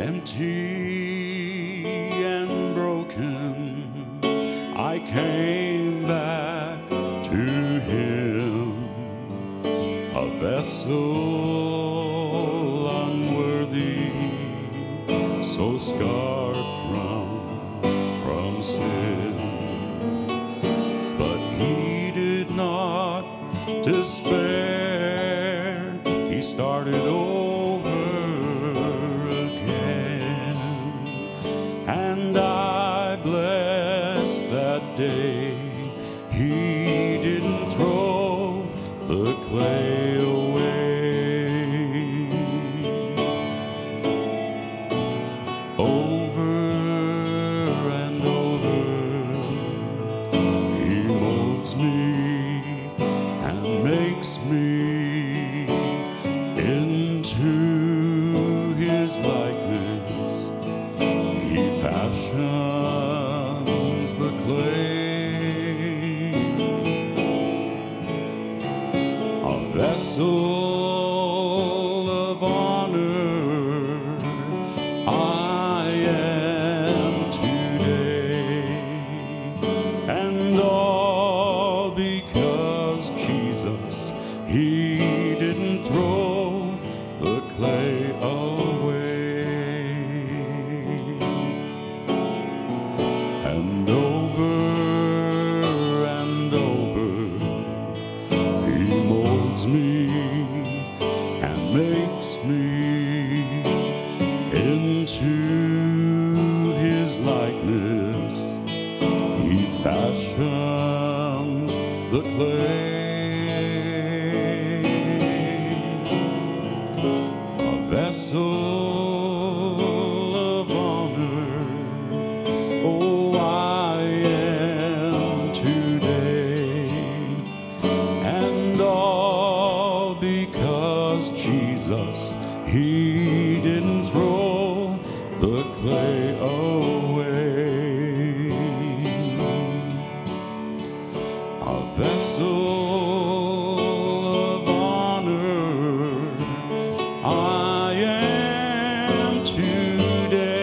Empty and broken, I came back to Him, a vessel unworthy, so scarred from from sin. But He did not despair. He started over that day he didn't throw the clay away. Over and over he molds me and makes me into his likeness. He fashions the clay, a vessel of honor. I am today, and all because Jesus, He didn't throw the clay away. Makes me into His likeness. He fashions the clay, a vessel Jesus, He didn't throw the clay away a vessel of honor. I am today,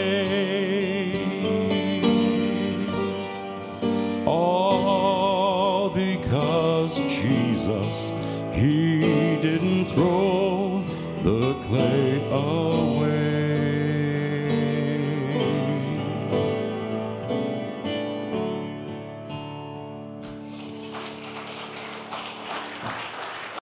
all because Jesus, He didn't throw the clay away.